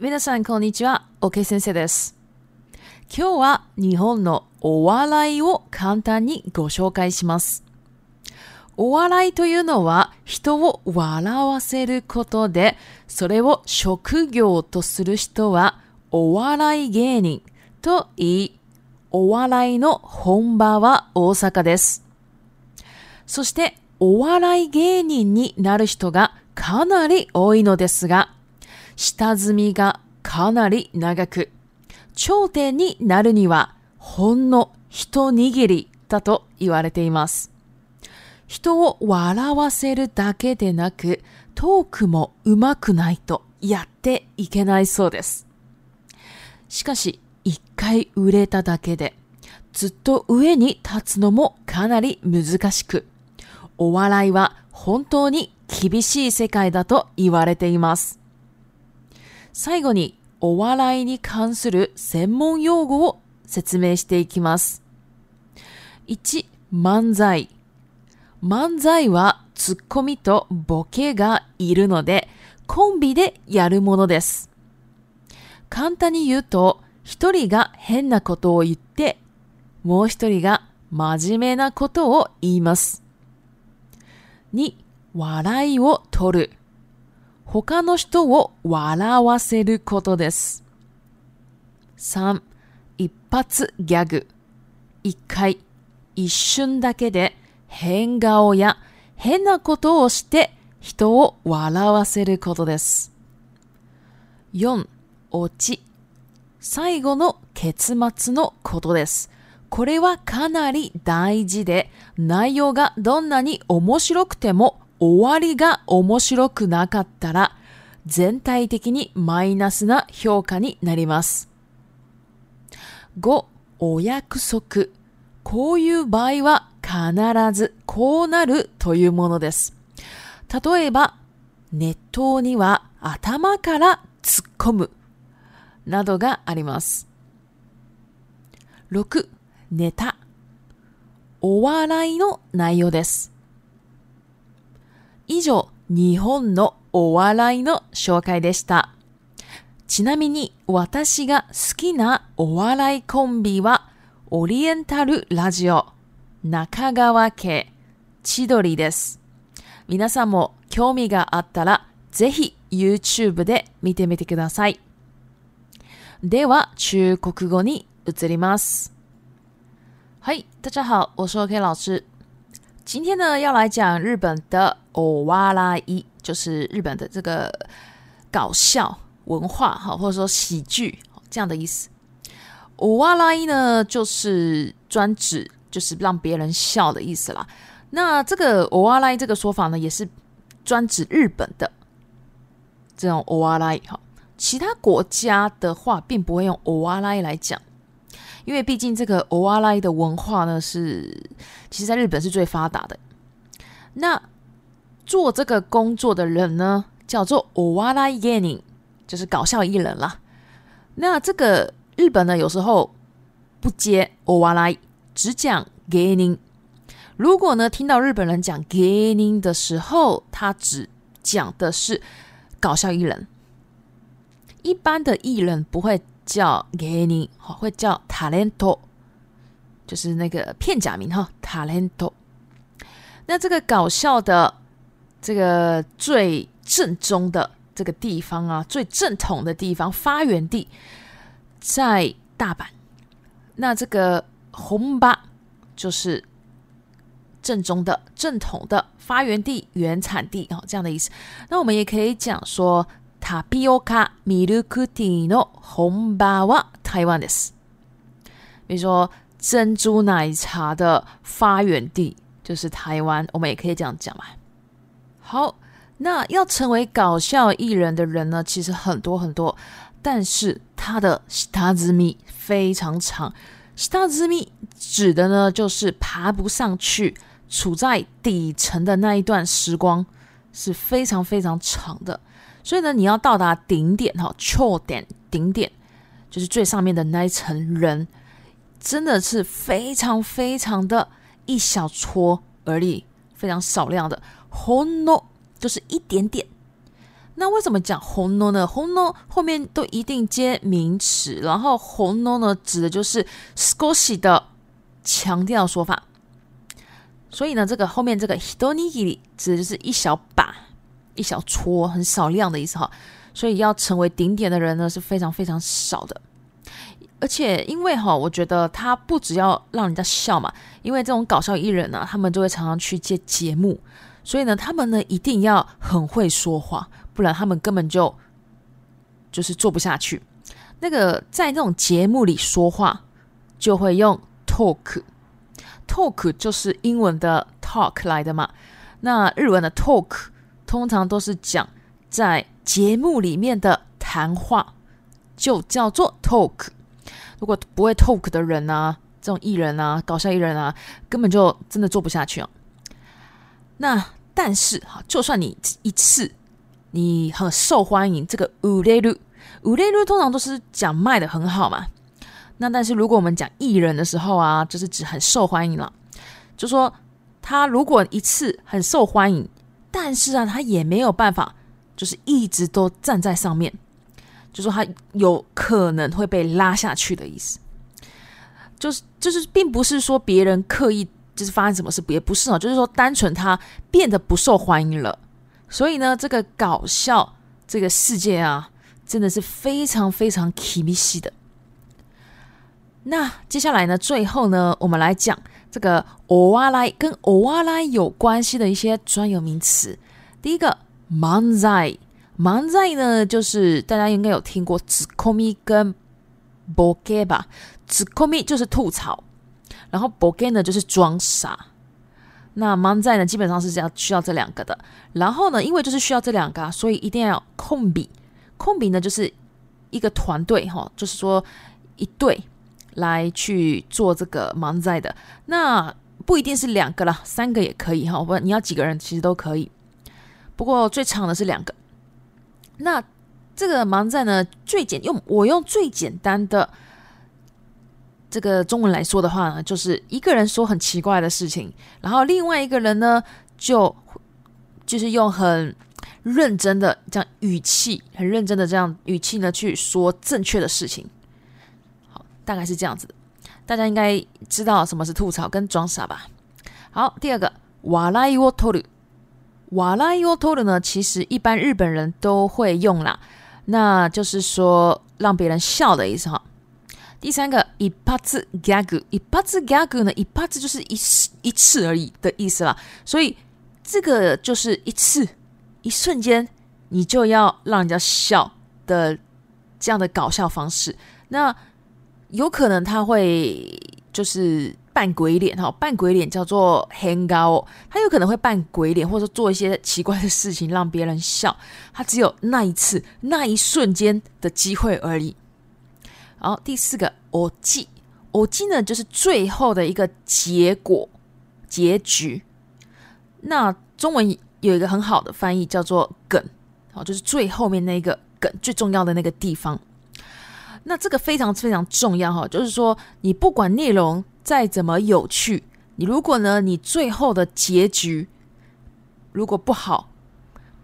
皆さん、こんにちは。OK 先生です。今日は日本のお笑いを簡単にご紹介します。お笑いというのは人を笑わせることで、それを職業とする人はお笑い芸人と言い、お笑いの本場は大阪です。そしてお笑い芸人になる人がかなり多いのですが、下積みがかなり長く、頂点になるにはほんの一握りだと言われています。人を笑わせるだけでなく、トークも上手くないとやっていけないそうです。しかし、一回売れただけで、ずっと上に立つのもかなり難しく、お笑いは本当に厳しい世界だと言われています。最後にお笑いに関する専門用語を説明していきます。1、漫才。漫才はツッコミとボケがいるので、コンビでやるものです。簡単に言うと、一人が変なことを言って、もう一人が真面目なことを言います。2、笑いを取る。他の人を笑わせることです。3. 一発ギャグ。一回、一瞬だけで変顔や変なことをして人を笑わせることです。4. 落ち。最後の結末のことです。これはかなり大事で、内容がどんなに面白くても終わりが面白くなかったら、全体的にマイナスな評価になります。5、お約束。こういう場合は必ずこうなるというものです。例えば、熱湯には頭から突っ込むなどがあります。6、ネタ。お笑いの内容です。以上、日本のお笑いの紹介でした。ちなみに私が好きなお笑いコンビは、オリエンタルラジオ、中川家、千鳥です。皆さんも興味があったら、ぜひ YouTube で見てみてください。では、中国語に移ります。はい、大家好，我是 OK 老师。今天呢，要来讲日本的欧哇拉伊就是日本的这个搞笑文化哈，或者说喜剧这样的意思。欧哇拉伊呢，就是专指就是让别人笑的意思啦。那这个欧哇拉伊这个说法呢，也是专指日本的这种欧哇拉伊哈。其他国家的话，并不会用欧哇拉伊来讲，因为毕竟这个欧瓦拉伊的文化呢，是其实在日本是最发达的。那做这个工作的人呢，叫做オワラゲニング，就是搞笑艺人啦。那这个日本呢，有时候不接オワラ，只讲ゲニング。如果呢，听到日本人讲ゲニング的时候，他只讲的是搞笑艺人。一般的艺人不会叫ゲニング，好，会叫タレント，就是那个片假名哈，タレント。那这个搞笑的。这个最正宗的这个地方啊，最正统的地方发源地在大阪。那这个“红巴”就是正宗的、正统的发源地、原产地啊，这样的意思。那我们也可以讲说，塔皮欧卡米鲁库蒂诺红巴瓦台湾的是，比如说珍珠奶茶的发源地就是台湾，我们也可以这样讲嘛。好，那要成为搞笑艺人的人呢，其实很多很多，但是他的 start i 非常长。start i 指的呢，就是爬不上去，处在底层的那一段时光是非常非常长的。所以呢，你要到达顶点哈 c o 点顶点就是最上面的那一层人，真的是非常非常的一小撮而已，非常少量的。hono 就是一点点，那为什么讲 hono 呢？hono 后面都一定接名词，然后 hono 呢指的就是 s c o s i 的强调说法，所以呢，这个后面这个 h i e o r i 指的就是一小把、一小撮、很少量的意思哈。所以要成为顶点的人呢是非常非常少的，而且因为哈，我觉得他不只要让人家笑嘛，因为这种搞笑艺人呢，他们就会常常去接节目。所以呢，他们呢一定要很会说话，不然他们根本就就是做不下去。那个在那种节目里说话，就会用 talk，talk 就是英文的 talk 来的嘛。那日文的 talk 通常都是讲在节目里面的谈话，就叫做 talk。如果不会 talk 的人呢，这种艺人啊，搞笑艺人啊，根本就真的做不下去啊。那但是哈，就算你一次你很受欢迎，这个五类路五类路通常都是讲卖的很好嘛。那但是如果我们讲艺人的时候啊，就是指很受欢迎了，就说他如果一次很受欢迎，但是啊，他也没有办法，就是一直都站在上面，就说他有可能会被拉下去的意思，就是就是并不是说别人刻意。就是发生什么事也不是哦，就是说单纯他变得不受欢迎了。所以呢，这个搞笑这个世界啊，真的是非常非常 Kimi 的。那接下来呢，最后呢，我们来讲这个欧哇莱跟欧哇莱有关系的一些专有名词。第一个 m a n z a m a n z a 呢，就是大家应该有听过 zokomi 跟 b o k e 吧 z k o m i 就是吐槽。然后 b o g n e 就是装傻。那盲载呢，基本上是这样需要这两个的。然后呢，因为就是需要这两个，啊，所以一定要控笔。控笔呢，就是一个团队哈，就是说一队来去做这个盲载的。那不一定是两个啦，三个也可以哈。我你要几个人，其实都可以。不过最长的是两个。那这个盲载呢，最简用我用最简单的。这个中文来说的话呢，就是一个人说很奇怪的事情，然后另外一个人呢，就就是用很认真的这样语气，很认真的这样语气呢去说正确的事情。好，大概是这样子，大家应该知道什么是吐槽跟装傻吧。好，第二个瓦伊沃托鲁，瓦伊沃托鲁呢，其实一般日本人都会用啦，那就是说让别人笑的意思哈。第三个一発 a gagu，ipaz g a g 呢一 p 就是一次一次而已的意思啦，所以这个就是一次、一瞬间，你就要让人家笑的这样的搞笑方式。那有可能他会就是扮鬼脸哈，扮鬼脸叫做 hang out，他有可能会扮鬼脸，或者做一些奇怪的事情让别人笑。他只有那一次、那一瞬间的机会而已。好，第四个，我记我记呢，就是最后的一个结果、结局。那中文有一个很好的翻译叫做“梗”，好，就是最后面那个梗，最重要的那个地方。那这个非常非常重要哈，就是说，你不管内容再怎么有趣，你如果呢，你最后的结局如果不好。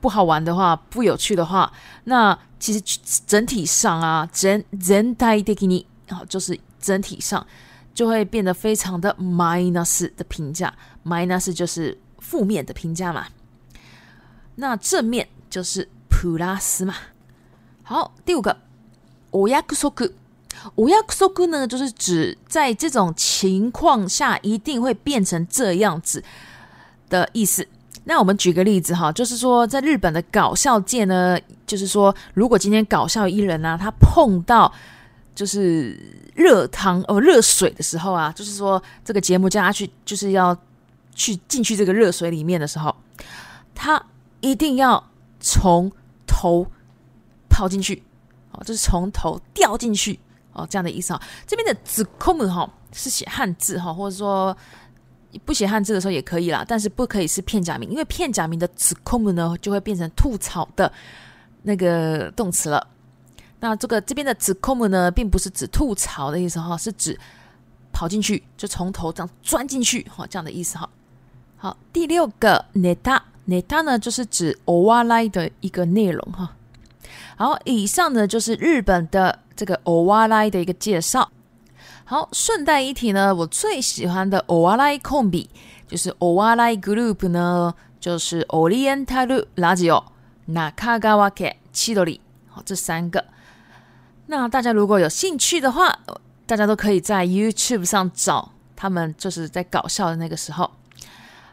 不好玩的话，不有趣的话，那其实整体上啊整整体的给你啊，就是整体上就会变得非常的 minus 的评价，minus 就是负面的评价嘛。那正面就是 plus 嘛。好，第五个 o 約束。k 約束呢，就是指在这种情况下一定会变成这样子的意思。那我们举个例子哈，就是说，在日本的搞笑界呢，就是说，如果今天搞笑艺人呢，他碰到就是热汤哦热水的时候啊，就是说这个节目叫他去，就是要去进去这个热水里面的时候，他一定要从头泡进去，哦，就是从头掉进去哦这样的意思哈。这边的字空们哈是写汉字哈，或者说。不写汉字的时候也可以啦，但是不可以是片假名，因为片假名的词空 k 呢就会变成吐槽的那个动词了。那这个这边的词空 k 呢，并不是指吐槽的意思哈，是指跑进去，就从头这样钻进去哈，这样的意思哈。好，第六个“ネタ”，“ネタ”呢就是指偶哇来的一个内容哈。然后以上呢就是日本的这个偶哇来的一个介绍。好，顺带一提呢，我最喜欢的 o l a r i 控笔就是 o l a r i Group 呢，就是 Orientalu 垃 i o n a k a g a w a k Chidori，好，这三个。那大家如果有兴趣的话，大家都可以在 YouTube 上找他们，就是在搞笑的那个时候。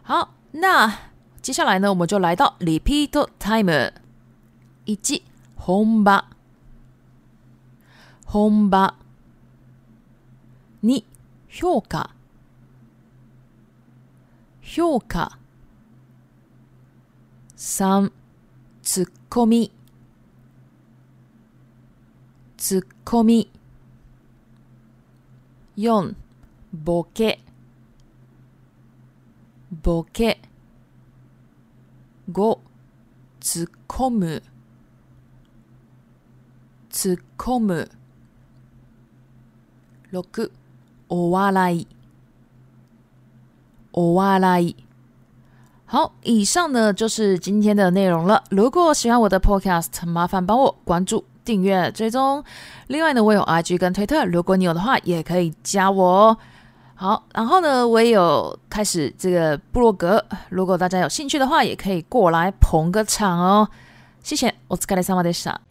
好，那接下来呢，我们就来到 Repeat Timer。一，本吧，本吧。に評価評価3ツッコミツッコミ4ボケボケ5突っ込む突っ込む6欧瓦拉伊，欧瓦好，以上呢就是今天的内容了。如果喜欢我的 podcast，麻烦帮我关注、订阅、追踪。另外呢，我有 IG 跟推特，如果你有的话，也可以加我哦。好，然后呢，我也有开始这个部落格，如果大家有兴趣的话，也可以过来捧个场哦。谢谢，お疲れ様でした。